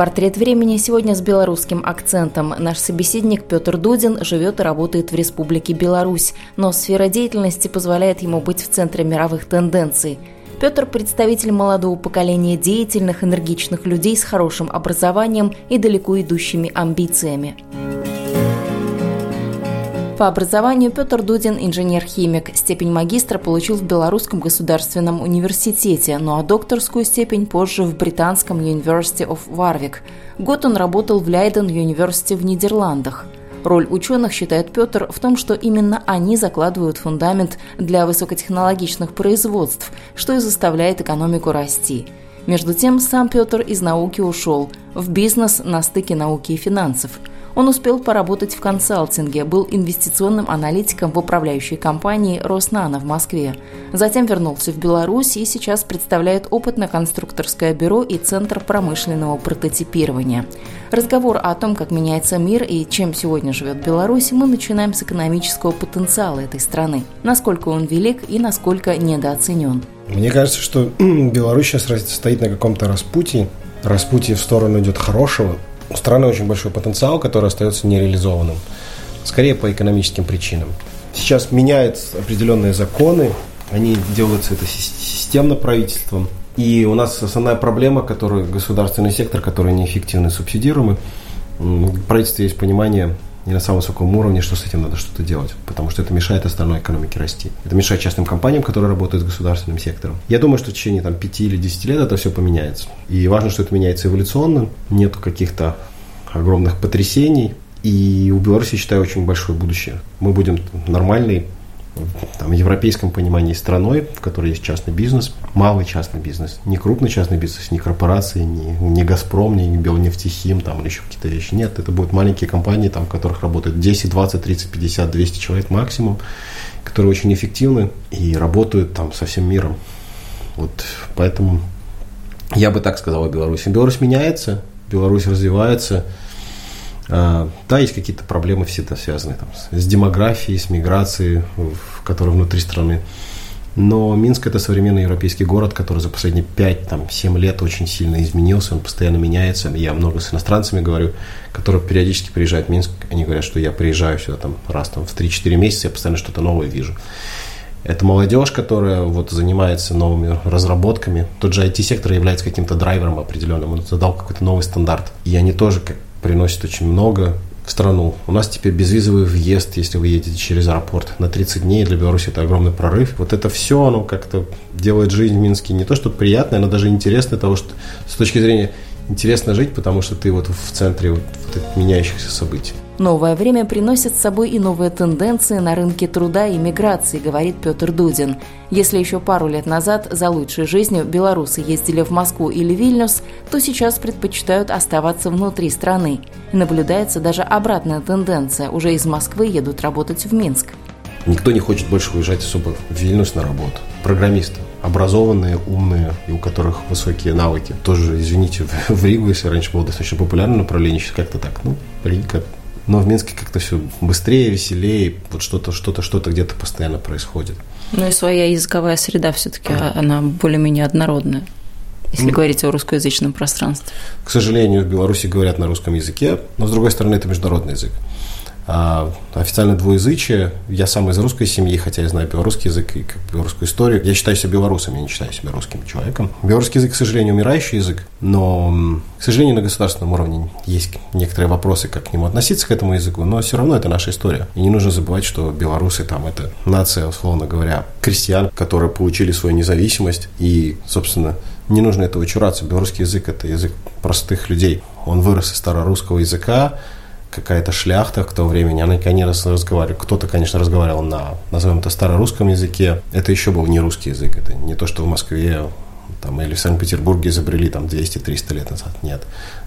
Портрет времени сегодня с белорусским акцентом. Наш собеседник Петр Дудин живет и работает в Республике Беларусь, но сфера деятельности позволяет ему быть в центре мировых тенденций. Петр – представитель молодого поколения деятельных, энергичных людей с хорошим образованием и далеко идущими амбициями. По образованию Петр Дудин – инженер-химик. Степень магистра получил в Белорусском государственном университете, ну а докторскую степень позже в британском University of Warwick. Год он работал в Лейден University в Нидерландах. Роль ученых, считает Петр, в том, что именно они закладывают фундамент для высокотехнологичных производств, что и заставляет экономику расти. Между тем, сам Петр из науки ушел в бизнес на стыке науки и финансов – он успел поработать в консалтинге, был инвестиционным аналитиком в управляющей компании «Роснано» в Москве. Затем вернулся в Беларусь и сейчас представляет опытно-конструкторское бюро и Центр промышленного прототипирования. Разговор о том, как меняется мир и чем сегодня живет Беларусь, мы начинаем с экономического потенциала этой страны. Насколько он велик и насколько недооценен. Мне кажется, что Беларусь сейчас стоит на каком-то распутье. Распутье в сторону идет хорошего – у страны очень большой потенциал, который остается нереализованным. Скорее по экономическим причинам. Сейчас меняются определенные законы, они делаются это системно правительством. И у нас основная проблема, которую государственный сектор, который неэффективно субсидируемый, в правительстве есть понимание не на самом высоком уровне, что с этим надо что-то делать, потому что это мешает остальной экономике расти. Это мешает частным компаниям, которые работают с государственным сектором. Я думаю, что в течение там, 5 или 10 лет это все поменяется. И важно, что это меняется эволюционно, нет каких-то огромных потрясений. И у Беларуси, считаю, очень большое будущее. Мы будем нормальной, там, в европейском понимании страной, в которой есть частный бизнес, малый частный бизнес, не крупный частный бизнес, не корпорации, не, не Газпром, не Белнефтехим там, или еще какие-то вещи. Нет, это будут маленькие компании, там, в которых работает 10, 20, 30, 50, 200 человек максимум, которые очень эффективны и работают там со всем миром. Вот поэтому я бы так сказал о Беларуси. Беларусь меняется, Беларусь развивается. А, да, есть какие-то проблемы всегда связанные там, с демографией, с миграцией, которая внутри страны. Но Минск – это современный европейский город, который за последние 5-7 лет очень сильно изменился, он постоянно меняется. Я много с иностранцами говорю, которые периодически приезжают в Минск, они говорят, что я приезжаю сюда там, раз там, в 3-4 месяца, я постоянно что-то новое вижу. Это молодежь, которая вот занимается новыми разработками. Тот же IT-сектор является каким-то драйвером определенным. Он задал какой-то новый стандарт. И они тоже как, приносят очень много в страну. У нас теперь безвизовый въезд, если вы едете через аэропорт, на 30 дней. Для Беларуси это огромный прорыв. Вот это все, оно как-то делает жизнь в Минске не то, что приятной, но даже интересной, того, что с точки зрения интересно жить, потому что ты вот в центре вот, вот меняющихся событий. Новое время приносит с собой и новые тенденции на рынке труда и миграции, говорит Петр Дудин. Если еще пару лет назад за лучшей жизнью белорусы ездили в Москву или Вильнюс, то сейчас предпочитают оставаться внутри страны. Наблюдается даже обратная тенденция. Уже из Москвы едут работать в Минск. Никто не хочет больше уезжать особо в Вильнюс на работу. Программисты образованные, умные и у которых высокие навыки. Тоже, извините, в Ригу, если раньше было достаточно популярное направление, сейчас как-то так, ну, Рига но в Минске как-то все быстрее, веселее, вот что-то, что-то, что-то где-то постоянно происходит. Ну и своя языковая среда все-таки, она более-менее однородная если mm. говорить о русскоязычном пространстве? К сожалению, в Беларуси говорят на русском языке, но с другой стороны, это международный язык. А официально двуязычие. Я сам из русской семьи, хотя я знаю белорусский язык и белорусскую историю. Я считаю себя белорусом, я не считаю себя русским человеком. Белорусский язык, к сожалению, умирающий язык, но, к сожалению, на государственном уровне есть некоторые вопросы, как к нему относиться, к этому языку, но все равно это наша история. И не нужно забывать, что белорусы там это нация, условно говоря, крестьян, которые получили свою независимость и, собственно, не нужно этого чураться. Белорусский язык – это язык простых людей. Он вырос из старорусского языка, какая-то шляхта к тому времени, она, конечно, разговаривала. Кто-то, конечно, разговаривал на, назовем это, старорусском языке. Это еще был не русский язык. Это не то, что в Москве там, или в Санкт-Петербурге изобрели там 200-300 лет назад. Нет.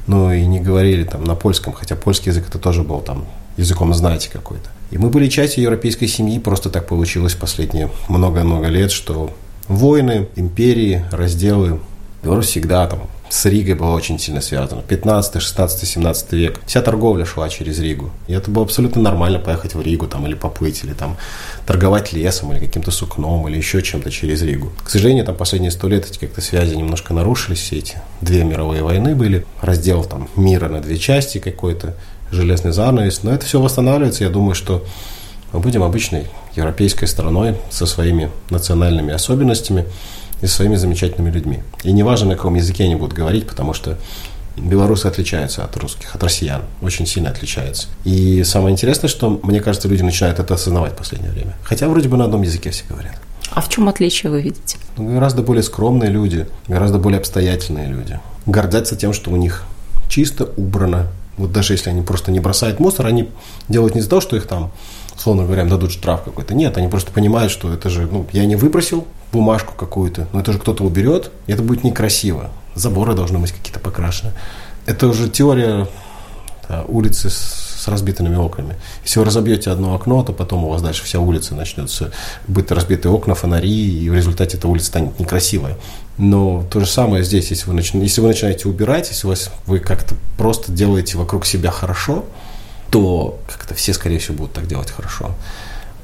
ну и не говорили там на польском, хотя польский язык это тоже был там языком знаете какой-то. И мы были частью европейской семьи, просто так получилось последние много-много лет, что войны, империи, разделы, Беларусь всегда там с Ригой была очень сильно связана. 15, 16, 17 век. Вся торговля шла через Ригу. И это было абсолютно нормально поехать в Ригу там, или поплыть, или там торговать лесом, или каким-то сукном, или еще чем-то через Ригу. К сожалению, там последние сто лет эти как-то связи немножко нарушились, все эти две мировые войны были. Раздел там мира на две части какой-то, железный занавес. Но это все восстанавливается. Я думаю, что мы будем обычной европейской страной со своими национальными особенностями и со своими замечательными людьми. И неважно, на каком языке они будут говорить, потому что белорусы отличаются от русских, от россиян, очень сильно отличаются. И самое интересное, что, мне кажется, люди начинают это осознавать в последнее время. Хотя вроде бы на одном языке все говорят. А в чем отличие вы видите? Ну, гораздо более скромные люди, гораздо более обстоятельные люди. Гордятся тем, что у них чисто убрано. Вот даже если они просто не бросают мусор, они делают не из-за того, что их там, условно говоря, дадут штраф какой-то. Нет, они просто понимают, что это же, ну, я не выбросил, бумажку какую-то, но это же кто-то уберет, и это будет некрасиво. Заборы должны быть какие-то покрашены. Это уже теория да, улицы с, с разбитыми окнами. Если вы разобьете одно окно, то потом у вас дальше вся улица начнется быть разбитые окна, фонари, и в результате эта улица станет некрасивой. Но то же самое здесь, если вы, начи... если вы начинаете убирать, если вас, вы как-то просто делаете вокруг себя хорошо, то как-то все, скорее всего, будут так делать хорошо.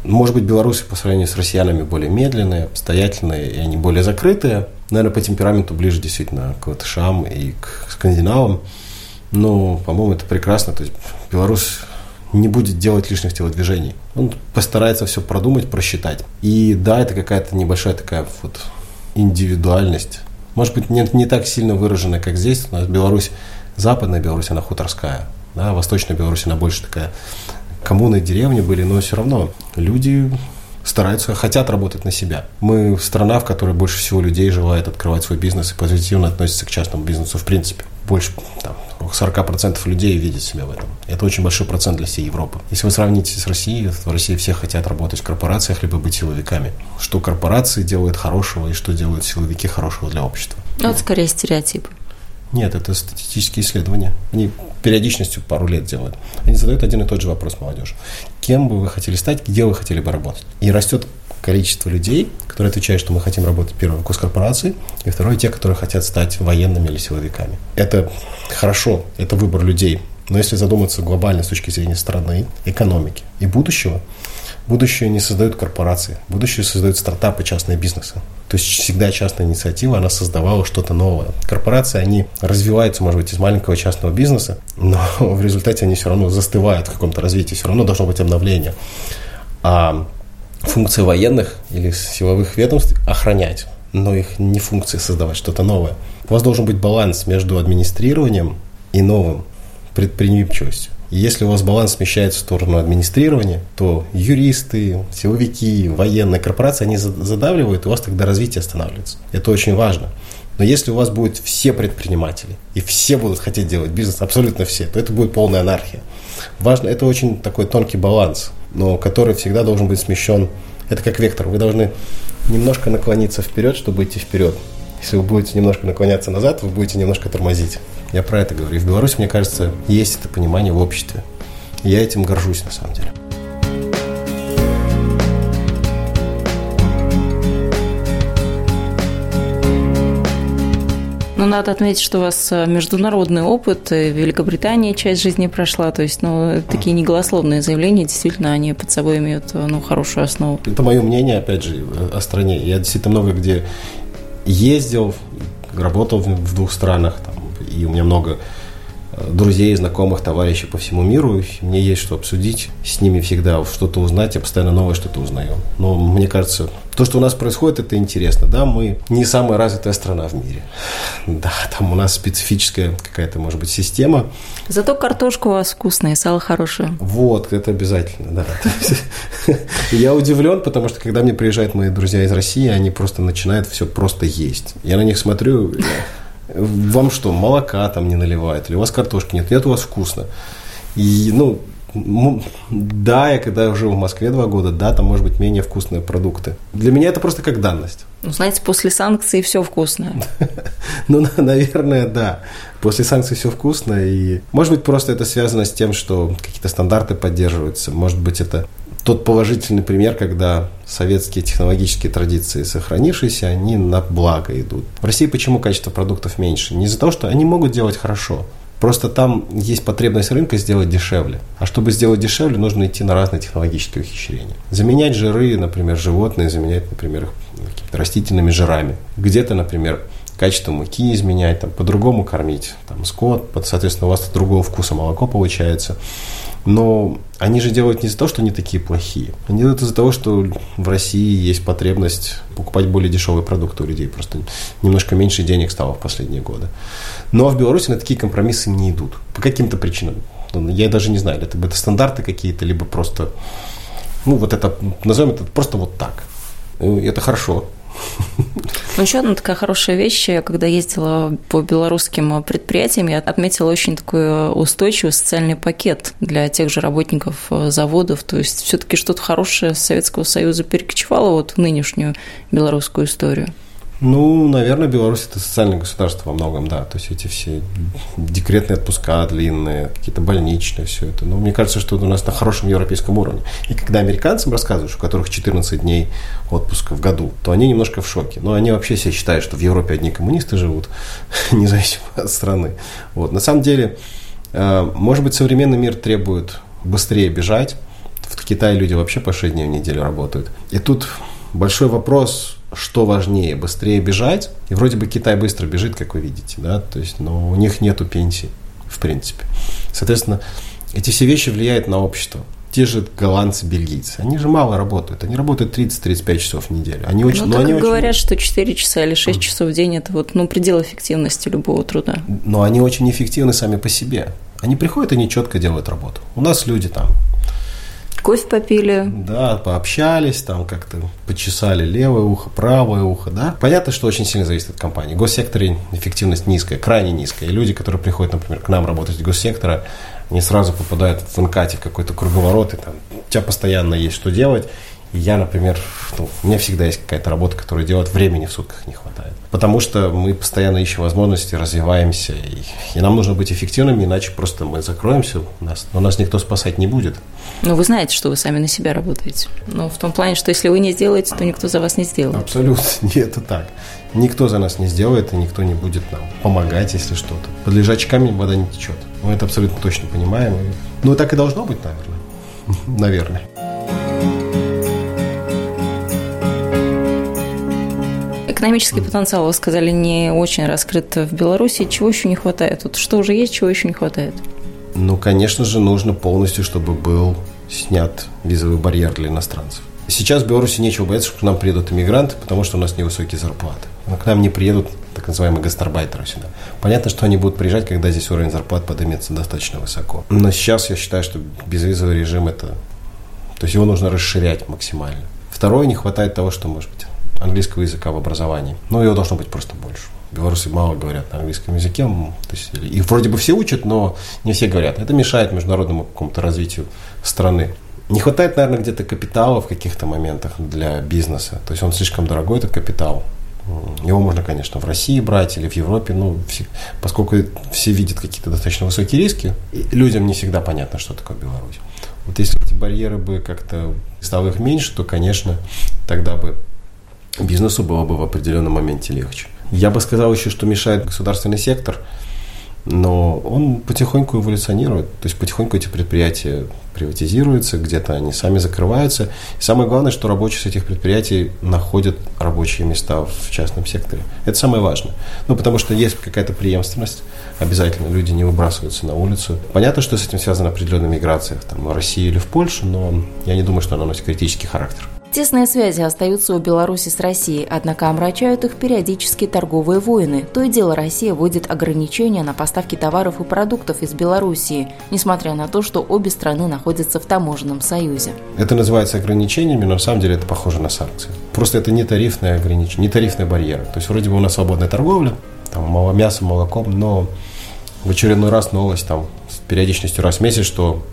Может быть, белорусы по сравнению с россиянами более медленные, обстоятельные, и они более закрытые. Наверное, по темпераменту ближе действительно к латышам и к скандинавам. Но, по-моему, это прекрасно. То есть Беларусь не будет делать лишних телодвижений. Он постарается все продумать, просчитать. И да, это какая-то небольшая такая вот индивидуальность. Может быть, не, не так сильно выраженная, как здесь. У нас Беларусь, западная Беларусь, она хуторская. Да, восточная Беларусь, она больше такая коммуны, деревни были, но все равно люди стараются, хотят работать на себя. Мы страна, в которой больше всего людей желает открывать свой бизнес и позитивно относится к частному бизнесу в принципе. Больше там, 40% людей видят себя в этом. Это очень большой процент для всей Европы. Если вы сравните с Россией, в России все хотят работать в корпорациях, либо быть силовиками. Что корпорации делают хорошего и что делают силовики хорошего для общества. Ну, это скорее стереотипы. Нет, это статистические исследования. Они периодичностью пару лет делают. Они задают один и тот же вопрос молодежи. Кем бы вы хотели стать, где вы хотели бы работать? И растет количество людей, которые отвечают, что мы хотим работать, первое, в госкорпорации, и второе, те, которые хотят стать военными или силовиками. Это хорошо, это выбор людей. Но если задуматься глобально с точки зрения страны, экономики и будущего, Будущее не создают корпорации, будущее создают стартапы, частные бизнесы. То есть всегда частная инициатива, она создавала что-то новое. Корпорации, они развиваются, может быть, из маленького частного бизнеса, но в результате они все равно застывают в каком-то развитии, все равно должно быть обновление. А функция военных или силовых ведомств – охранять, но их не функция создавать что-то новое. У вас должен быть баланс между администрированием и новым предприимчивостью. Если у вас баланс смещается в сторону администрирования, то юристы, силовики, военные корпорации, они задавливают, и у вас тогда развитие останавливается. Это очень важно. Но если у вас будут все предприниматели, и все будут хотеть делать бизнес, абсолютно все, то это будет полная анархия. Важно, это очень такой тонкий баланс, но который всегда должен быть смещен. Это как вектор. Вы должны немножко наклониться вперед, чтобы идти вперед. Если вы будете немножко наклоняться назад, вы будете немножко тормозить. Я про это говорю. И в Беларуси, мне кажется, есть это понимание в обществе. я этим горжусь на самом деле. Ну, надо отметить, что у вас э, международный опыт, в Великобритании часть жизни прошла, то есть, ну, такие неголословные заявления, действительно, они под собой имеют, э, ну, хорошую основу. Это мое мнение, опять же, о стране. Я действительно много где ездил, работал в двух странах, там, и у меня много друзей, знакомых, товарищей по всему миру. Мне есть что обсудить, с ними всегда что-то узнать, я постоянно новое что-то узнаю. Но мне кажется, то, что у нас происходит, это интересно. Да, мы не самая развитая страна в мире. Да, там у нас специфическая какая-то, может быть, система. Зато картошка у вас вкусная, сало хорошее. Вот, это обязательно, да. Я удивлен, потому что когда мне приезжают мои друзья из России, они просто начинают все просто есть. Я на них смотрю, вам что, молока там не наливают, или у вас картошки нет, нет, у вас вкусно. И, ну, Да, я когда жил в Москве два года, да, там может быть менее вкусные продукты. Для меня это просто как данность. Ну, знаете, после санкций все вкусное. Ну, наверное, да. После санкций все вкусно. И, может быть, просто это связано с тем, что какие-то стандарты поддерживаются. Может быть, это тот положительный пример, когда советские технологические традиции, сохранившиеся, они на благо идут. В России почему качество продуктов меньше? Не из-за того, что они могут делать хорошо, Просто там есть потребность рынка сделать дешевле. А чтобы сделать дешевле, нужно идти на разные технологические ухищрения. Заменять жиры, например, животные, заменять, например, растительными жирами. Где-то, например, качество муки изменять, там, по-другому кормить там, скот, соответственно, у вас другого вкуса молоко получается. Но они же делают не из-за того, что они такие плохие. Они делают из-за того, что в России есть потребность покупать более дешевые продукты у людей. Просто немножко меньше денег стало в последние годы. Но в Беларуси на такие компромиссы не идут. По каким-то причинам. Ну, я даже не знаю, это, это стандарты какие-то, либо просто, ну, вот это, назовем это просто вот так. Это хорошо. Ну, еще одна такая хорошая вещь, я когда ездила по белорусским предприятиям, я отметила очень такой устойчивый социальный пакет для тех же работников э, заводов. То есть все-таки что-то хорошее с Советского Союза перекочевало вот в нынешнюю белорусскую историю. Ну, наверное, Беларусь это социальное государство во многом, да. То есть эти все декретные отпуска длинные, какие-то больничные, все это. Но мне кажется, что у нас на хорошем европейском уровне. И когда американцам рассказываешь, у которых 14 дней отпуска в году, то они немножко в шоке. Но они вообще все считают, что в Европе одни коммунисты живут, независимо от страны. Вот. На самом деле, э, может быть, современный мир требует быстрее бежать. В Китае люди вообще по 6 дней в неделю работают. И тут большой вопрос, что важнее, быстрее бежать. И вроде бы Китай быстро бежит, как вы видите, да, то есть, но у них нету пенсии, в принципе. Соответственно, эти все вещи влияют на общество. Те же голландцы, бельгийцы, они же мало работают, они работают 30-35 часов в неделю. Они очень, ну, но так они говорят, очень... что 4 часа или 6 часов в день – это вот, ну, предел эффективности любого труда. Но они очень эффективны сами по себе. Они приходят, они четко делают работу. У нас люди там Кофе попили. Да, пообщались, там как-то почесали левое ухо, правое ухо, да. Понятно, что очень сильно зависит от компании. В госсекторе эффективность низкая, крайне низкая. И люди, которые приходят, например, к нам работать в госсектора, они сразу попадают в инкате в какой-то круговорот, и там у тебя постоянно есть что делать. Я, например, ну, у меня всегда есть какая-то работа, которую делать, времени в сутках не хватает. Потому что мы постоянно ищем возможности, развиваемся, и, и нам нужно быть эффективными, иначе просто мы закроемся, нас, но нас никто спасать не будет. Ну, вы знаете, что вы сами на себя работаете. Но в том плане, что если вы не сделаете, то никто за вас не сделает. Абсолютно, не это так. Никто за нас не сделает, и никто не будет нам помогать, если что-то. Под лежачий камень вода не течет. Мы это абсолютно точно понимаем. Ну, так и должно быть, наверное. Наверное. Экономический потенциал, вы сказали, не очень раскрыт в Беларуси. Чего еще не хватает? Вот что уже есть, чего еще не хватает? Ну, конечно же, нужно полностью, чтобы был снят визовый барьер для иностранцев. Сейчас в Беларуси нечего бояться, что к нам приедут иммигранты, потому что у нас невысокие зарплаты. Но к нам не приедут так называемые гастарбайтеры сюда. Понятно, что они будут приезжать, когда здесь уровень зарплат поднимется достаточно высоко. Но сейчас я считаю, что безвизовый режим это... То есть его нужно расширять максимально. Второе, не хватает того, что, может быть, английского языка в образовании. Но его должно быть просто больше. Белорусы мало говорят на английском языке. То есть, их вроде бы все учат, но не все говорят. Это мешает международному какому-то развитию страны. Не хватает, наверное, где-то капитала в каких-то моментах для бизнеса. То есть он слишком дорогой, этот капитал. Его можно, конечно, в России брать или в Европе, но все, поскольку все видят какие-то достаточно высокие риски, людям не всегда понятно, что такое Беларусь. Вот если эти барьеры бы как-то стало их меньше, то, конечно, тогда бы бизнесу было бы в определенном моменте легче. Я бы сказал еще, что мешает государственный сектор, но он потихоньку эволюционирует. То есть потихоньку эти предприятия приватизируются, где-то они сами закрываются. И самое главное, что рабочие с этих предприятий находят рабочие места в частном секторе. Это самое важное. Ну, потому что есть какая-то преемственность. Обязательно люди не выбрасываются на улицу. Понятно, что с этим связана определенная миграция там, в Россию или в Польшу, но я не думаю, что она носит критический характер. Тесные связи остаются у Беларуси с Россией, однако омрачают их периодически торговые войны. То и дело Россия вводит ограничения на поставки товаров и продуктов из Белоруссии, несмотря на то, что обе страны находятся в таможенном союзе. Это называется ограничениями, но на самом деле это похоже на санкции. Просто это не тарифные ограничения, не тарифные барьеры. То есть вроде бы у нас свободная торговля, там мало мяса, молоком, но в очередной раз новость там с периодичностью раз в месяц, что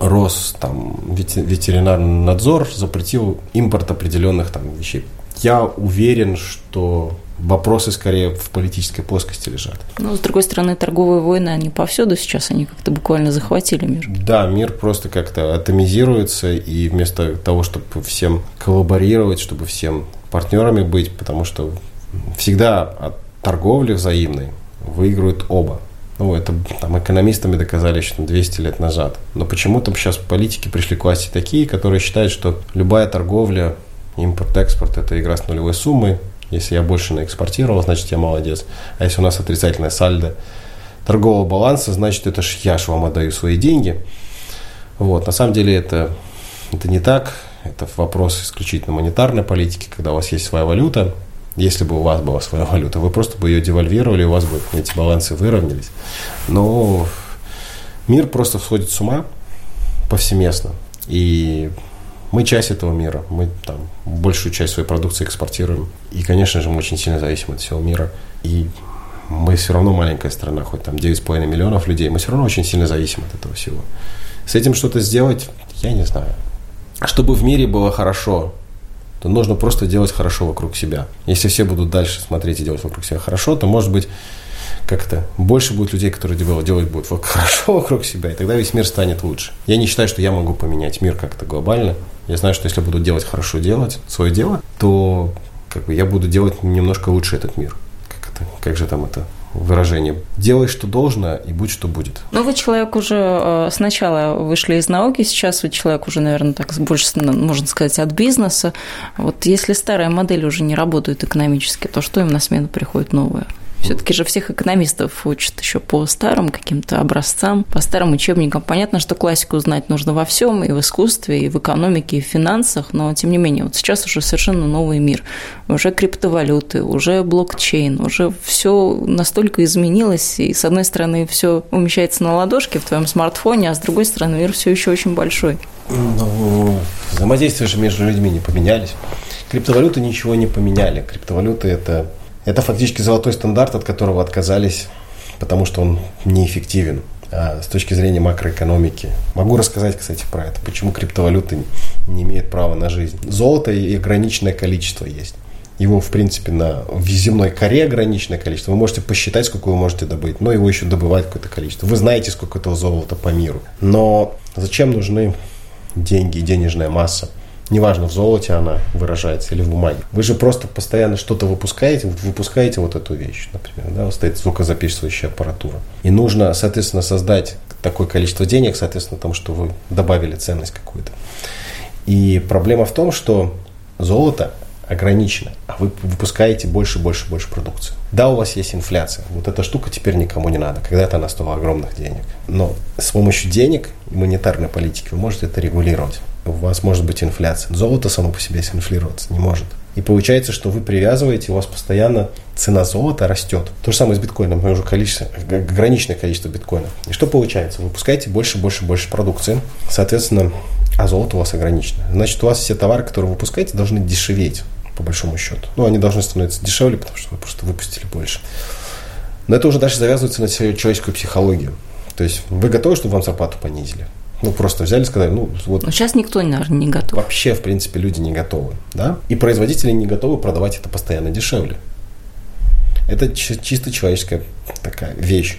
Рос там ветеринарный надзор запретил импорт определенных там вещей. Я уверен, что вопросы скорее в политической плоскости лежат. Ну, с другой стороны, торговые войны, они повсюду сейчас, они как-то буквально захватили мир. Да, мир просто как-то атомизируется, и вместо того, чтобы всем коллаборировать, чтобы всем партнерами быть, потому что всегда от торговли взаимной выигрывают оба. Ну, это там экономистами доказали еще 200 лет назад. Но почему-то сейчас политики пришли к власти такие, которые считают, что любая торговля, импорт-экспорт – это игра с нулевой суммой, если я больше наэкспортировал, значит, я молодец. А если у нас отрицательная сальдо торгового баланса, значит, это ж я ж вам отдаю свои деньги. Вот. На самом деле это, это не так. Это вопрос исключительно монетарной политики, когда у вас есть своя валюта. Если бы у вас была своя валюта, вы просто бы ее девальвировали, у вас бы эти балансы выровнялись. Но мир просто сходит с ума повсеместно. И мы часть этого мира, мы там большую часть своей продукции экспортируем. И, конечно же, мы очень сильно зависим от всего мира. И мы все равно маленькая страна, хоть там 9,5 миллионов людей, мы все равно очень сильно зависим от этого всего. С этим что-то сделать, я не знаю. Чтобы в мире было хорошо, то нужно просто делать хорошо вокруг себя. Если все будут дальше смотреть и делать вокруг себя хорошо, то, может быть, как-то больше будет людей, которые делать, будут хорошо вокруг себя, и тогда весь мир станет лучше. Я не считаю, что я могу поменять мир как-то глобально. Я знаю, что если буду делать хорошо делать свое дело, то как бы я буду делать немножко лучше этот мир. Как, это, как же там это выражение. Делай, что должно, и будь, что будет. Ну, вы человек уже э, сначала вышли из науки, сейчас вы человек уже, наверное, так больше, можно сказать, от бизнеса. Вот если старая модель уже не работает экономически, то что им на смену приходит новое? Все-таки же всех экономистов учат еще по старым каким-то образцам, по старым учебникам. Понятно, что классику знать нужно во всем, и в искусстве, и в экономике, и в финансах, но тем не менее, вот сейчас уже совершенно новый мир. Уже криптовалюты, уже блокчейн, уже все настолько изменилось, и с одной стороны все умещается на ладошке в твоем смартфоне, а с другой стороны мир все еще очень большой. Ну, взаимодействия же между людьми не поменялись. Криптовалюты ничего не поменяли. Криптовалюты – это это фактически золотой стандарт, от которого отказались, потому что он неэффективен а с точки зрения макроэкономики. Могу рассказать, кстати, про это, почему криптовалюты не имеют права на жизнь. Золото и ограниченное количество есть. Его, в принципе, на в земной коре ограниченное количество. Вы можете посчитать, сколько вы можете добыть, но его еще добывать какое-то количество. Вы знаете, сколько этого золота по миру. Но зачем нужны деньги и денежная масса? Неважно, в золоте она выражается или в бумаге. Вы же просто постоянно что-то выпускаете, выпускаете вот эту вещь, например, да, вот стоит звукозаписывающая аппаратура. И нужно, соответственно, создать такое количество денег, соответственно, тому, что вы добавили ценность какую-то. И проблема в том, что золото ограничено, а вы выпускаете больше, больше, больше продукции. Да, у вас есть инфляция. Вот эта штука теперь никому не надо. Когда-то она стоила огромных денег. Но с помощью денег и монетарной политики вы можете это регулировать у вас может быть инфляция. Золото само по себе инфлироваться не может. И получается, что вы привязываете, у вас постоянно цена золота растет. То же самое с биткоином, мы уже количество, ограниченное количество биткоинов. И что получается? Вы выпускаете больше, больше, больше продукции, соответственно, а золото у вас ограничено. Значит, у вас все товары, которые вы выпускаете, должны дешеветь, по большому счету. Ну, они должны становиться дешевле, потому что вы просто выпустили больше. Но это уже дальше завязывается на человеческую психологию. То есть вы готовы, чтобы вам зарплату понизили? Ну, просто взяли и сказали, ну, вот... Но сейчас никто, наверное, не готов. Вообще, в принципе, люди не готовы, да? И производители не готовы продавать это постоянно дешевле. Это чисто человеческая такая вещь.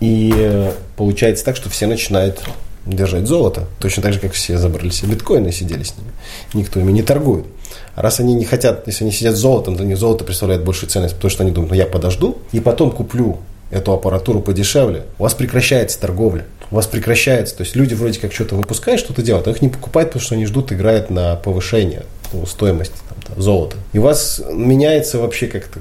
И э, получается так, что все начинают держать золото. Точно так же, как все забрали себе биткоины и сидели с ними. Никто ими не торгует. А раз они не хотят, если они сидят с золотом, то них золото представляет большую ценность, потому что они думают, ну я подожду и потом куплю эту аппаратуру подешевле, у вас прекращается торговля. У вас прекращается. То есть люди вроде как что-то выпускают, что-то делают, а их не покупают, потому что они ждут, играют на повышение ну, стоимости там, там, золота. И у вас меняется вообще как-то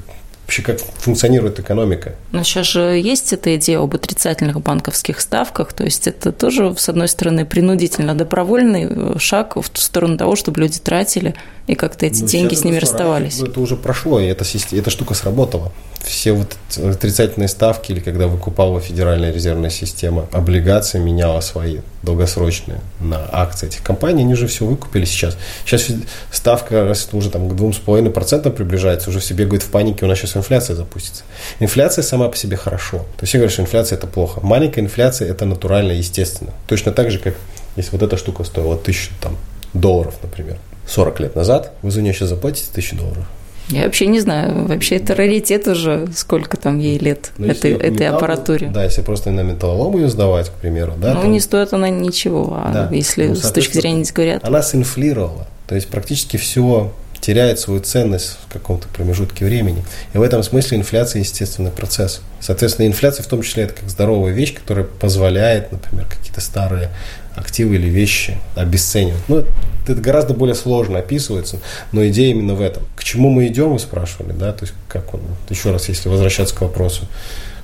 вообще как функционирует экономика. Но сейчас же есть эта идея об отрицательных банковских ставках, то есть это тоже, с одной стороны, принудительно добровольный э, шаг в ту сторону того, чтобы люди тратили и как-то эти ну, деньги с ними расставались. Это уже прошло, и эта, эта штука сработала все вот отрицательные ставки, или когда выкупала Федеральная резервная система облигации, меняла свои долгосрочные на акции этих компаний, они уже все выкупили сейчас. Сейчас ставка уже там к 2,5% приближается, уже все бегают в панике, у нас сейчас инфляция запустится. Инфляция сама по себе хорошо. То есть все говорят, что инфляция это плохо. Маленькая инфляция это натурально, естественно. Точно так же, как если вот эта штука стоила тысячу там, долларов, например, 40 лет назад, вы за нее сейчас заплатите тысячу долларов. Я вообще не знаю. Вообще это раритет уже, сколько там ей лет, Но этой, этой металл- аппаратуре. Да, если просто на металлолом ее сдавать, к примеру, да, ну, там не стоит она ничего, а Да. если Ну, с точки зрения говорят. она синфлировала. То есть практически все теряет свою ценность в каком-то промежутке времени. И в этом смысле инфляция естественный процесс. Соответственно, инфляция в том числе это как здоровая вещь, которая позволяет, например, какие-то старые активы или вещи обесценивать. Ну, это гораздо более сложно описывается, но идея именно в этом. К чему мы идем, вы спрашивали, да? То есть, как он, еще раз, если возвращаться к вопросу,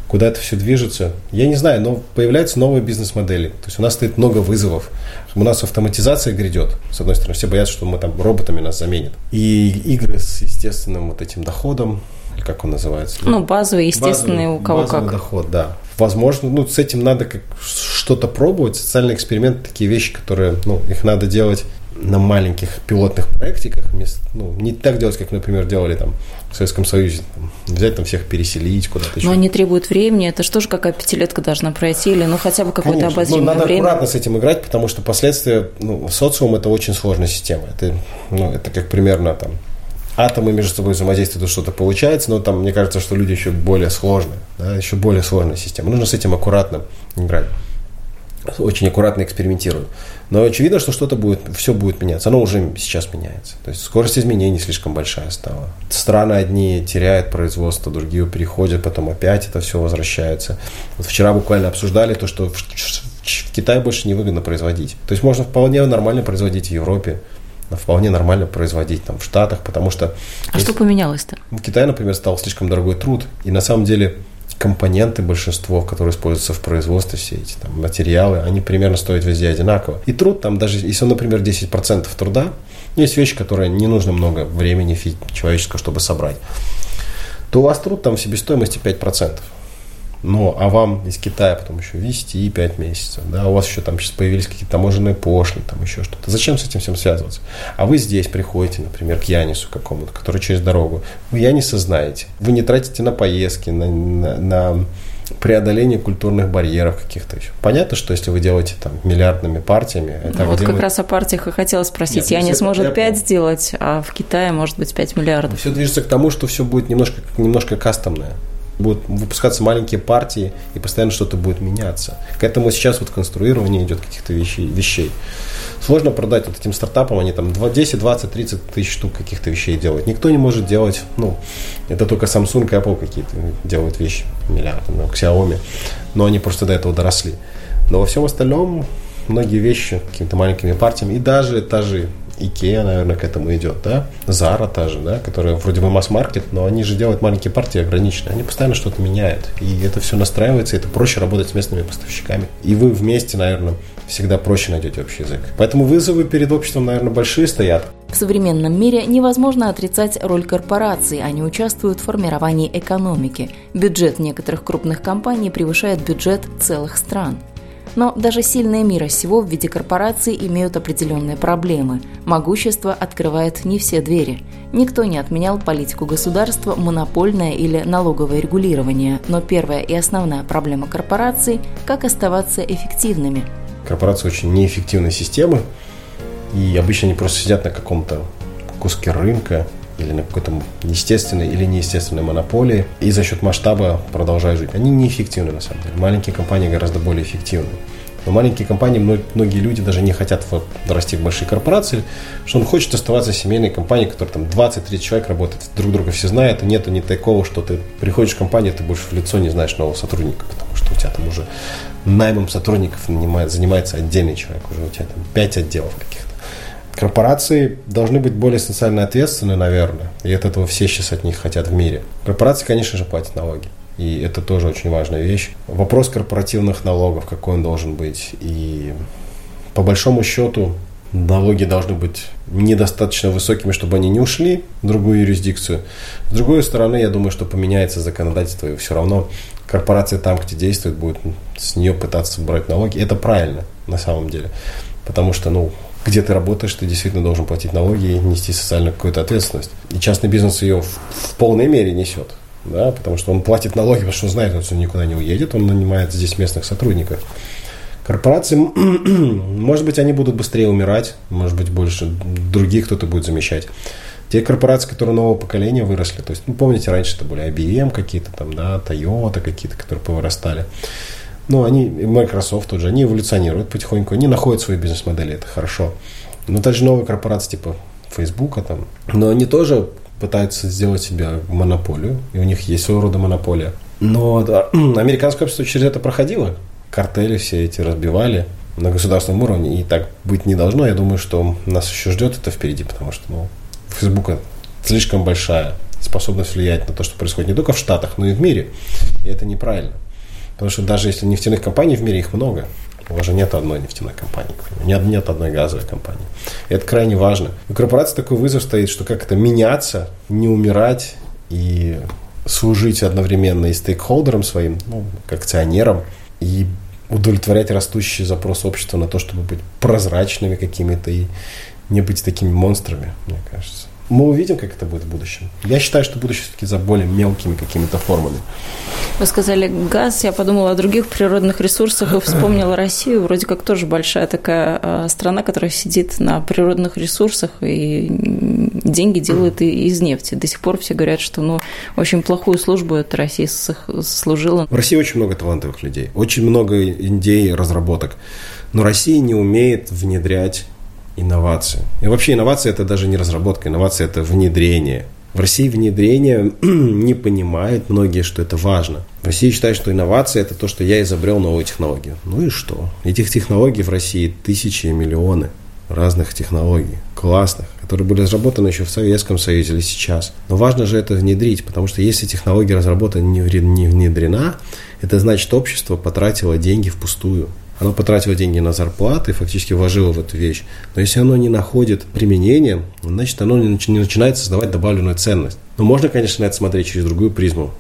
куда это все движется, я не знаю, но появляются новые бизнес-модели. То есть у нас стоит много вызовов. У нас автоматизация грядет. С одной стороны, все боятся, что мы там роботами нас заменят. И игры с естественным вот этим доходом, или как он называется? Ну, базовый, естественный, Базовый- у кого базовый как. доход, да. Возможно, ну, с этим надо как что-то пробовать. Социальный эксперимент, такие вещи, которые, ну, их надо делать на маленьких пилотных проектиках. Ну, не так делать, как, например, делали там в Советском Союзе. Там, взять там всех переселить куда-то еще. Но они требуют времени, это что же какая пятилетка должна пройти, или ну хотя бы какое-то Конечно. обозримое Ну, надо время. аккуратно с этим играть, потому что последствия, ну, социум это очень сложная система. Это, ну, это как примерно там атомы между собой взаимодействуют, что-то получается, но там, мне кажется, что люди еще более сложные, да, еще более сложная система. Нужно с этим аккуратно играть. Очень аккуратно экспериментируют. Но очевидно, что что-то будет, все будет меняться. Оно уже сейчас меняется. То есть скорость изменений слишком большая стала. Страны одни теряют производство, другие переходят, потом опять это все возвращается. Вот вчера буквально обсуждали то, что в, в Китае больше невыгодно производить. То есть можно вполне нормально производить в Европе, вполне нормально производить там в Штатах, потому что А что поменялось-то? в Китае, например, стал слишком дорогой труд. И на самом деле компоненты, большинство, которые используются в производстве, все эти там, материалы, они примерно стоят везде одинаково. И труд там даже, если, он, например, 10% труда, есть вещи, которые не нужно много времени человеческого, чтобы собрать, то у вас труд там в себестоимости 5%. Но, а вам из Китая потом еще везти 5 месяцев, да, у вас еще там сейчас появились какие-то таможенные пошлины, там еще что-то. Зачем с этим всем связываться? А вы здесь приходите, например, к Янису какому-то, который через дорогу. Вы Яниса знаете. Вы не тратите на поездки, на, на, на преодоление культурных барьеров каких-то еще. Понятно, что если вы делаете там миллиардными партиями, это Ну, вот где как раз о партиях и хотела спросить. Нет, ну, Я не сможет я 5 понял. сделать, а в Китае может быть 5 миллиардов. Все движется к тому, что все будет немножко, немножко кастомное. Будут выпускаться маленькие партии, и постоянно что-то будет меняться. К этому сейчас вот конструирование идет каких-то вещей. вещей. Сложно продать вот этим стартапам, они там 2, 10, 20, 30 тысяч штук каких-то вещей делают. Никто не может делать, ну, это только Samsung и Apple какие-то делают вещи, миллиарды, ну, Xiaomi, но они просто до этого доросли. Но во всем остальном многие вещи какими-то маленькими партиями, и даже та же Икея, наверное, к этому идет, да? Зара та же, да, которая вроде бы масс-маркет, но они же делают маленькие партии ограниченные. Они постоянно что-то меняют. И это все настраивается, и это проще работать с местными поставщиками. И вы вместе, наверное, всегда проще найдете общий язык. Поэтому вызовы перед обществом, наверное, большие стоят. В современном мире невозможно отрицать роль корпораций, они участвуют в формировании экономики. Бюджет некоторых крупных компаний превышает бюджет целых стран. Но даже сильные мира сего в виде корпораций имеют определенные проблемы. Могущество открывает не все двери. Никто не отменял политику государства, монопольное или налоговое регулирование, но первая и основная проблема корпораций – как оставаться эффективными. Корпорации очень неэффективные системы, и обычно они просто сидят на каком-то куске рынка или на какой-то естественной или неестественной монополии, и за счет масштаба продолжают жить. Они неэффективны на самом деле. Маленькие компании гораздо более эффективны. Но маленькие компании, мно- многие люди даже не хотят в- расти в большие корпорации, что он хочет оставаться семейной компанией, которая там 20-30 человек работает, друг друга все знают, и нету ни такого, что ты приходишь в компанию, ты больше в лицо не знаешь нового сотрудника, потому что у тебя там уже наймом сотрудников занимается отдельный человек, уже у тебя там 5 отделов каких-то. Корпорации должны быть более социально ответственны, наверное, и от этого все сейчас от них хотят в мире. Корпорации, конечно же, платят налоги. И это тоже очень важная вещь. Вопрос корпоративных налогов, какой он должен быть. И по большому счету налоги должны быть недостаточно высокими, чтобы они не ушли в другую юрисдикцию. С другой стороны, я думаю, что поменяется законодательство, и все равно корпорация там, где действует, будет с нее пытаться брать налоги. Это правильно на самом деле. Потому что, ну, где ты работаешь, ты действительно должен платить налоги и нести социальную какую-то ответственность. И частный бизнес ее в, в полной мере несет. да, потому что он платит налоги, потому что знает, что он никуда не уедет, он нанимает здесь местных сотрудников. Корпорации, может быть, они будут быстрее умирать, может быть, больше других кто-то будет замещать. Те корпорации, которые нового поколения выросли, то есть, ну, помните, раньше это были IBM какие-то там, да, Toyota какие-то, которые повырастали. Ну, они, Microsoft тоже, они эволюционируют потихоньку, они находят свои бизнес-модели, это хорошо. Но также новые корпорации типа Facebook, там, но они тоже пытаются сделать себе монополию, и у них есть своего рода монополия. Но да, американское общество через это проходило, картели все эти разбивали на государственном уровне, и так быть не должно. Я думаю, что нас еще ждет это впереди, потому что ну, Фейсбука слишком большая способность влиять на то, что происходит не только в Штатах, но и в мире. И это неправильно. Потому что даже если нефтяных компаний в мире их много, у вас же нет одной нефтяной компании, нет, нет одной газовой компании. И это крайне важно. У корпорации такой вызов стоит, что как это меняться, не умирать и служить одновременно и стейкхолдером своим, ну, к акционерам, и удовлетворять растущий запрос общества на то, чтобы быть прозрачными какими-то и не быть такими монстрами, мне кажется. Мы увидим, как это будет в будущем. Я считаю, что будущее все-таки за более мелкими какими-то формами. Вы сказали газ, я подумала о других природных ресурсах и вспомнила Россию. Вроде как тоже большая такая а, страна, которая сидит на природных ресурсах и деньги делает из нефти. До сих пор все говорят, что ну, очень плохую службу эта Россия служила. В России очень много талантливых людей, очень много идей, разработок. Но Россия не умеет внедрять инновации. И вообще инновация это даже не разработка, инновация это внедрение. В России внедрение не понимают многие, что это важно. В России считают, что инновация это то, что я изобрел новую технологию. Ну и что? Этих технологий в России тысячи и миллионы разных технологий, классных, которые были разработаны еще в Советском Союзе или сейчас. Но важно же это внедрить, потому что если технология разработана не внедрена, это значит, общество потратило деньги впустую. Оно потратило деньги на зарплаты, фактически вложило в эту вещь. Но если оно не находит применения, значит, оно не начинает создавать добавленную ценность. Но можно, конечно, на это смотреть через другую призму.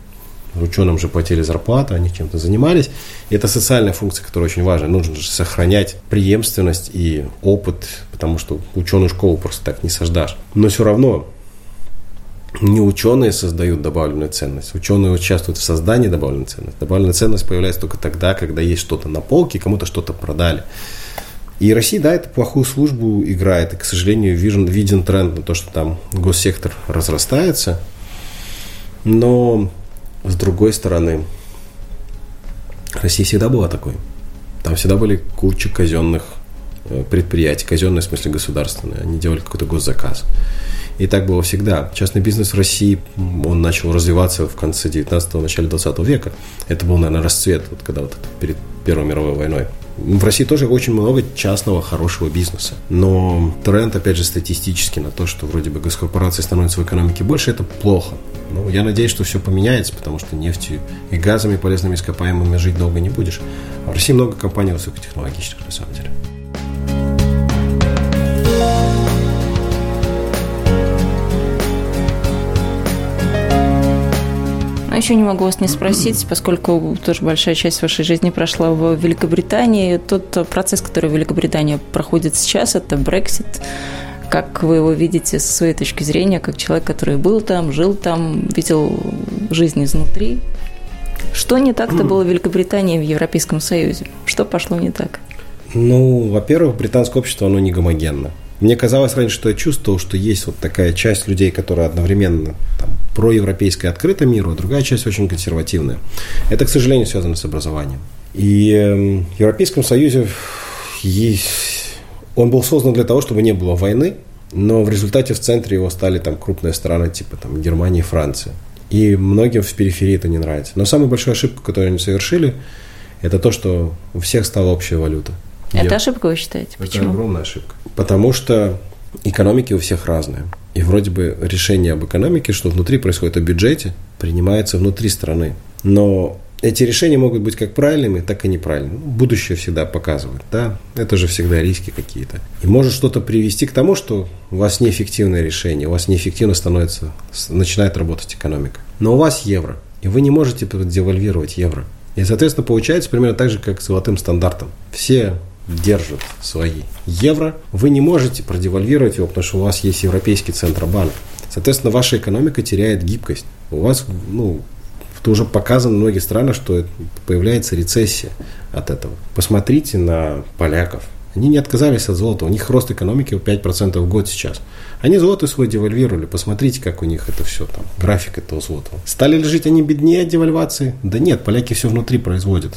Ученым же платили зарплаты, они чем-то занимались. И это социальная функция, которая очень важна. Нужно же сохранять преемственность и опыт, потому что ученую школу просто так не создашь. Но все равно не ученые создают добавленную ценность, ученые участвуют в создании добавленной ценности. Добавленная ценность появляется только тогда, когда есть что-то на полке, кому-то что-то продали. И Россия, да, это плохую службу играет. И, к сожалению, виден, виден тренд на то, что там госсектор разрастается. Но, с другой стороны, Россия всегда была такой. Там всегда были куча казенных э, предприятий, казенные в смысле государственные. Они делали какой-то госзаказ. И так было всегда. Частный бизнес в России, он начал развиваться в конце 19-го, начале 20 века. Это был, наверное, расцвет, вот когда вот перед Первой мировой войной. В России тоже очень много частного хорошего бизнеса. Но тренд, опять же, статистически на то, что вроде бы госкорпорации становятся в экономике больше, это плохо. Ну, я надеюсь, что все поменяется, потому что нефтью и газами, полезными ископаемыми жить долго не будешь. А в России много компаний высокотехнологичных, на самом деле. А еще не могу вас не спросить, поскольку тоже большая часть вашей жизни прошла в Великобритании. Тот процесс, который Великобритания проходит сейчас, это Brexit. Как вы его видите с своей точки зрения, как человек, который был там, жил там, видел жизнь изнутри? Что не так-то было в Великобритании в Европейском Союзе? Что пошло не так? Ну, во-первых, британское общество, оно не гомогенно. Мне казалось раньше, что я чувствовал, что есть вот такая часть людей, которые одновременно там, проевропейская открыта миру, а другая часть очень консервативная. Это, к сожалению, связано с образованием. И э, в Европейском Союзе есть... он был создан для того, чтобы не было войны, но в результате в центре его стали там крупные страны, типа там Германия и Франция. И многим в периферии это не нравится. Но самую большую ошибку, которую они совершили, это то, что у всех стала общая валюта. Это Я... ошибка, вы считаете? Почему? Это огромная ошибка. Потому что экономики у всех разные. И вроде бы решение об экономике, что внутри происходит о бюджете, принимается внутри страны. Но эти решения могут быть как правильными, так и неправильными. Ну, будущее всегда показывает, да? Это же всегда риски какие-то. И может что-то привести к тому, что у вас неэффективное решение, у вас неэффективно становится, начинает работать экономика. Но у вас евро, и вы не можете девальвировать евро. И, соответственно, получается примерно так же, как с золотым стандартом. Все держит свои евро, вы не можете продевальвировать его, потому что у вас есть Европейский Центробанк. Соответственно, ваша экономика теряет гибкость. У вас, ну, что уже показано в многих странах, что появляется рецессия от этого. Посмотрите на поляков. Они не отказались от золота. У них рост экономики 5% в год сейчас. Они золото свой девальвировали. Посмотрите, как у них это все там, график этого золота. Стали ли жить они беднее от девальвации? Да нет, поляки все внутри производят.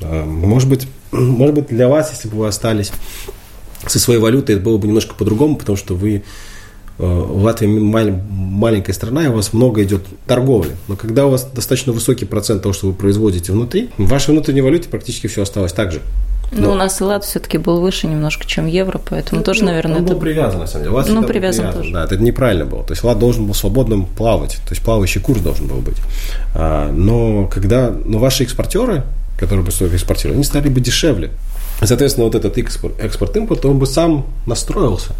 А, может быть, может быть, для вас, если бы вы остались со своей валютой, это было бы немножко по-другому, потому что вы э, Латвия маленькая страна, и у вас много идет торговли. Но когда у вас достаточно высокий процент того, что вы производите внутри, в вашей внутренней валюте практически все осталось так же. Ну, у нас и лат все-таки был выше немножко, чем евро, поэтому ну, тоже, наверное, он это... был привязан, на самом деле. Лат ну, привязан, привязан тоже. Да, это неправильно было. То есть лат должен был свободным плавать, то есть плавающий курс должен был быть. А, но когда, но ваши экспортеры, которые бы столько экспортировали, они стали бы дешевле. Соответственно, вот этот экспорт-импорт, он бы сам настроился.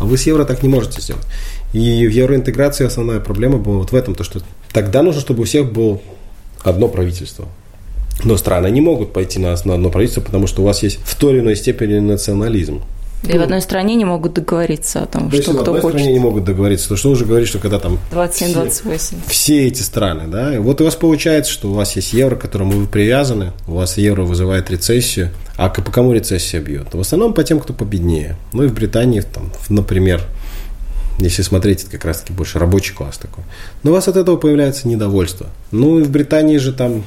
А вы с евро так не можете сделать. И в евроинтеграции основная проблема была вот в этом, то что тогда нужно, чтобы у всех было одно правительство. Но страны не могут пойти на, на одно правительство, потому что у вас есть в той или иной степени национализм. И ну, в одной стране не могут договориться о том, что кто хочет. В одной стране не могут договориться, то что уже говорить, что когда там 27-28. Все, все эти страны, да, и вот у вас получается, что у вас есть евро, к которому вы привязаны, у вас евро вызывает рецессию, а по кому рецессия бьет? В основном по тем, кто победнее. Ну и в Британии, там, например, если смотреть, это как раз-таки больше рабочий класс такой. Но у вас от этого появляется недовольство. Ну и в Британии же там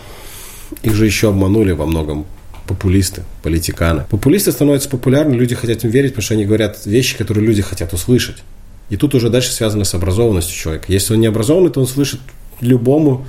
их же еще обманули во многом популисты, политиканы. Популисты становятся популярны, люди хотят им верить, потому что они говорят вещи, которые люди хотят услышать. И тут уже дальше связано с образованностью человека. Если он не образованный, то он слышит любому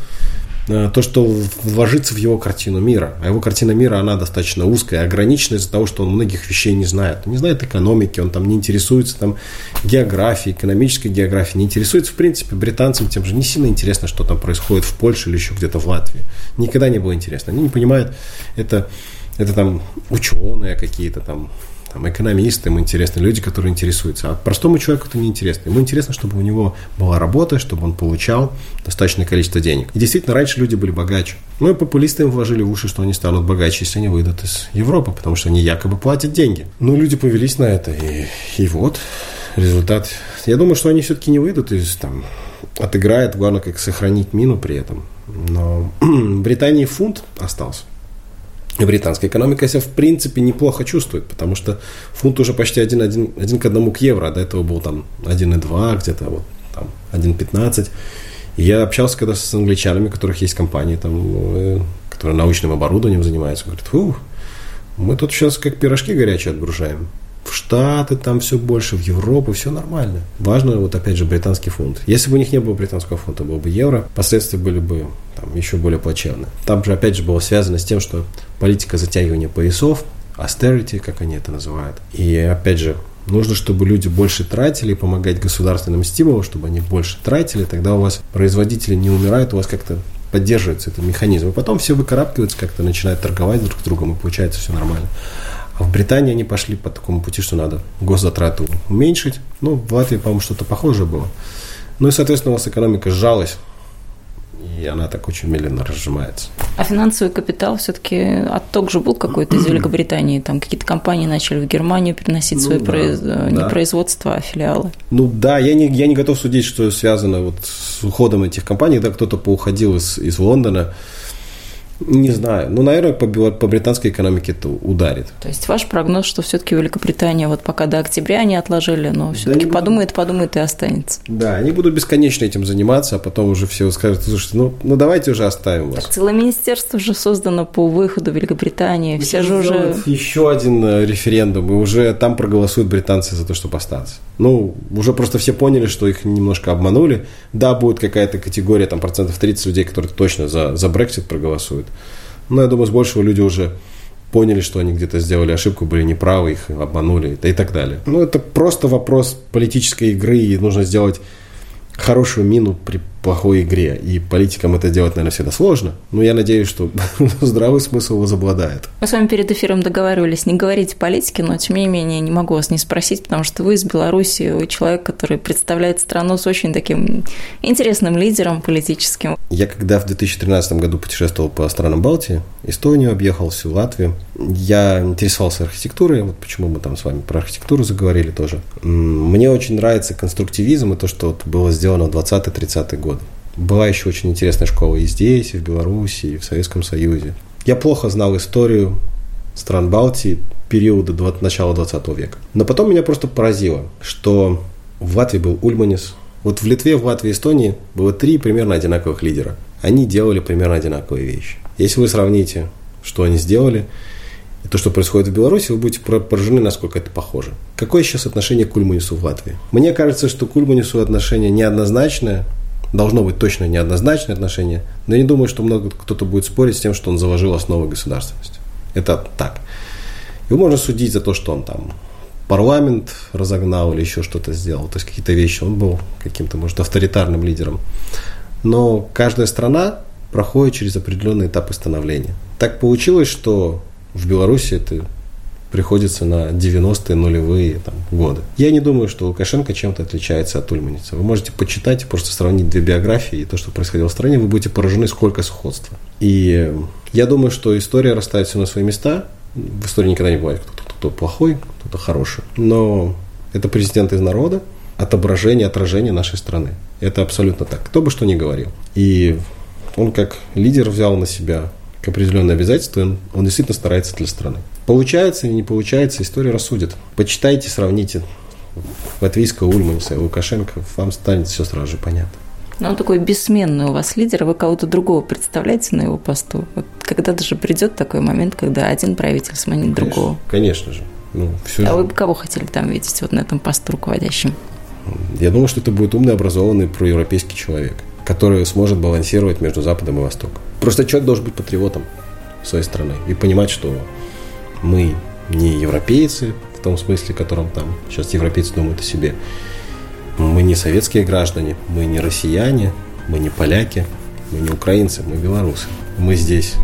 Э, то, что вложится в его картину мира. А его картина мира, она достаточно узкая, ограничена из-за того, что он многих вещей не знает. Он не знает экономики, он там не интересуется там, географией, экономической географией, не интересуется, в принципе, британцам тем же не сильно интересно, что там происходит в Польше или еще где-то в Латвии. Никогда не было интересно. Они не понимают, это, это там ученые какие-то там, там, экономисты, ему интересны, люди, которые интересуются. А простому человеку это не интересно. Ему интересно, чтобы у него была работа, чтобы он получал достаточное количество денег. И действительно, раньше люди были богаче. Ну и популисты им вложили в уши, что они станут богаче, если они выйдут из Европы, потому что они якобы платят деньги. Ну, люди повелись на это, и, и вот результат. Я думаю, что они все-таки не выйдут из там отыграет, главное, как сохранить мину при этом. Но в Британии фунт остался британская экономика себя в принципе неплохо чувствует, потому что фунт уже почти один, один, один к одному к евро, а до этого был там 1,2, где-то вот там 1,15. И я общался когда с англичанами, у которых есть компании, там, э, которые научным оборудованием занимаются, говорят, фу, мы тут сейчас как пирожки горячие отгружаем в Штаты там все больше, в Европу, все нормально. Важно, вот опять же, британский фунт. Если бы у них не было британского фунта, был бы евро, последствия были бы там, еще более плачевные. Там же, опять же, было связано с тем, что политика затягивания поясов, austerity, как они это называют. И, опять же, Нужно, чтобы люди больше тратили, помогать государственным стимулам, чтобы они больше тратили, тогда у вас производители не умирают, у вас как-то поддерживается этот механизм. И потом все выкарабкиваются, как-то начинают торговать друг с другом, и получается все нормально. В Британии они пошли по такому пути, что надо госзатраты уменьшить. Ну, в Латвии, по-моему, что-то похожее было. Ну и, соответственно, у вас экономика сжалась, и она так очень медленно разжимается. А финансовый капитал все-таки отток же был какой-то из Великобритании? Там какие-то компании начали в Германию переносить ну, свои да, произ... да. не производства, а филиалы? Ну да, я не, я не готов судить, что связано вот с уходом этих компаний, да, кто-то поуходил из, из Лондона, не знаю. Ну, наверное, по, по британской экономике это ударит. То есть ваш прогноз, что все-таки Великобритания вот пока до октября они отложили, но все-таки да подумает, будут... подумает и останется. Да, они будут бесконечно этим заниматься, а потом уже все скажут, слушайте, ну, ну давайте уже оставим вас. Так целое министерство уже создано по выходу Великобритании. Мы все же уже... Еще один э, референдум, и уже там проголосуют британцы за то, чтобы остаться. Ну, уже просто все поняли, что их немножко обманули. Да, будет какая-то категория, там, процентов 30 людей, которые точно за, за Brexit проголосуют. Но я думаю, с большего люди уже поняли, что они где-то сделали ошибку, были неправы, их обманули и так далее. Ну, это просто вопрос политической игры, и нужно сделать хорошую мину при плохой игре. И политикам это делать, наверное, всегда сложно. Но я надеюсь, что здравый смысл возобладает. Мы с вами перед эфиром договаривались не говорить политики, но тем не менее не могу вас не спросить, потому что вы из Беларуси, вы человек, который представляет страну с очень таким интересным лидером политическим. Я когда в 2013 году путешествовал по странам Балтии, Эстонию объехал, всю Латвию, я интересовался архитектурой, вот почему мы там с вами про архитектуру заговорили тоже. Мне очень нравится конструктивизм и то, что было сделано в 20-30-е годы годы. Была еще очень интересная школа и здесь, и в Беларуси, и в Советском Союзе. Я плохо знал историю стран Балтии периода начала 20 века. Но потом меня просто поразило, что в Латвии был Ульманис. Вот в Литве, в Латвии, Эстонии было три примерно одинаковых лидера. Они делали примерно одинаковые вещи. Если вы сравните, что они сделали, и то, что происходит в Беларуси, вы будете поражены, насколько это похоже. Какое сейчас отношение к Ульманису в Латвии? Мне кажется, что к Ульманису отношение неоднозначное, должно быть точно неоднозначное отношение, но я не думаю, что много кто-то будет спорить с тем, что он заложил основы государственности. Это так. Его можно судить за то, что он там парламент разогнал или еще что-то сделал, то есть какие-то вещи. Он был каким-то, может, авторитарным лидером. Но каждая страна проходит через определенные этапы становления. Так получилось, что в Беларуси это приходится на 90-е нулевые там, годы. Я не думаю, что Лукашенко чем-то отличается от Ульманица. Вы можете почитать и просто сравнить две биографии и то, что происходило в стране, вы будете поражены, сколько сходства. И я думаю, что история расставит все на свои места. В истории никогда не бывает кто-то кто плохой, кто-то хороший. Но это президент из народа, отображение, отражение нашей страны. Это абсолютно так. Кто бы что ни говорил. И он как лидер взял на себя определенные обязательства, он, он действительно старается для страны. Получается или не получается, история рассудит. Почитайте, сравните латвийского Ульманса и Лукашенко, вам станет все сразу же понятно. Но он такой бессменный у вас лидер, вы кого-то другого представляете на его посту? Вот когда даже придет такой момент, когда один правитель сменит конечно, другого? Конечно же. Ну, все а же. вы бы кого хотели там видеть вот на этом посту руководящем? Я думаю, что это будет умный, образованный, проевропейский человек, который сможет балансировать между Западом и Востоком. Просто человек должен быть патриотом своей страны и понимать, что мы не европейцы в том смысле, в котором там сейчас европейцы думают о себе. Мы не советские граждане, мы не россияне, мы не поляки, мы не украинцы, мы белорусы. Мы здесь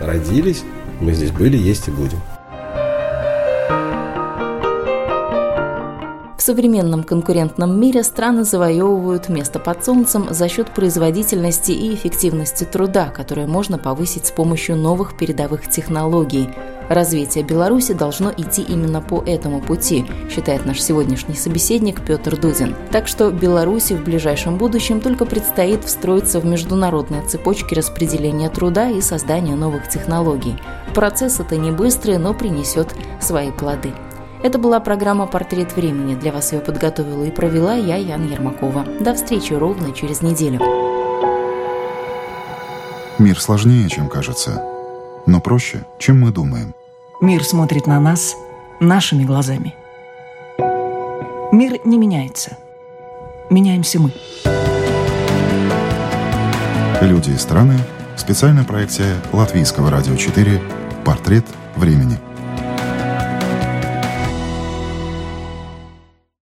родились, мы здесь были, есть и будем. современном конкурентном мире страны завоевывают место под солнцем за счет производительности и эффективности труда, которые можно повысить с помощью новых передовых технологий. Развитие Беларуси должно идти именно по этому пути, считает наш сегодняшний собеседник Петр Дудин. Так что Беларуси в ближайшем будущем только предстоит встроиться в международные цепочки распределения труда и создания новых технологий. Процесс это не быстрый, но принесет свои плоды. Это была программа «Портрет времени». Для вас ее подготовила и провела я, Ян Ермакова. До встречи ровно через неделю. Мир сложнее, чем кажется, но проще, чем мы думаем. Мир смотрит на нас нашими глазами. Мир не меняется. Меняемся мы. Люди и страны. Специальная проекция Латвийского радио 4 «Портрет времени».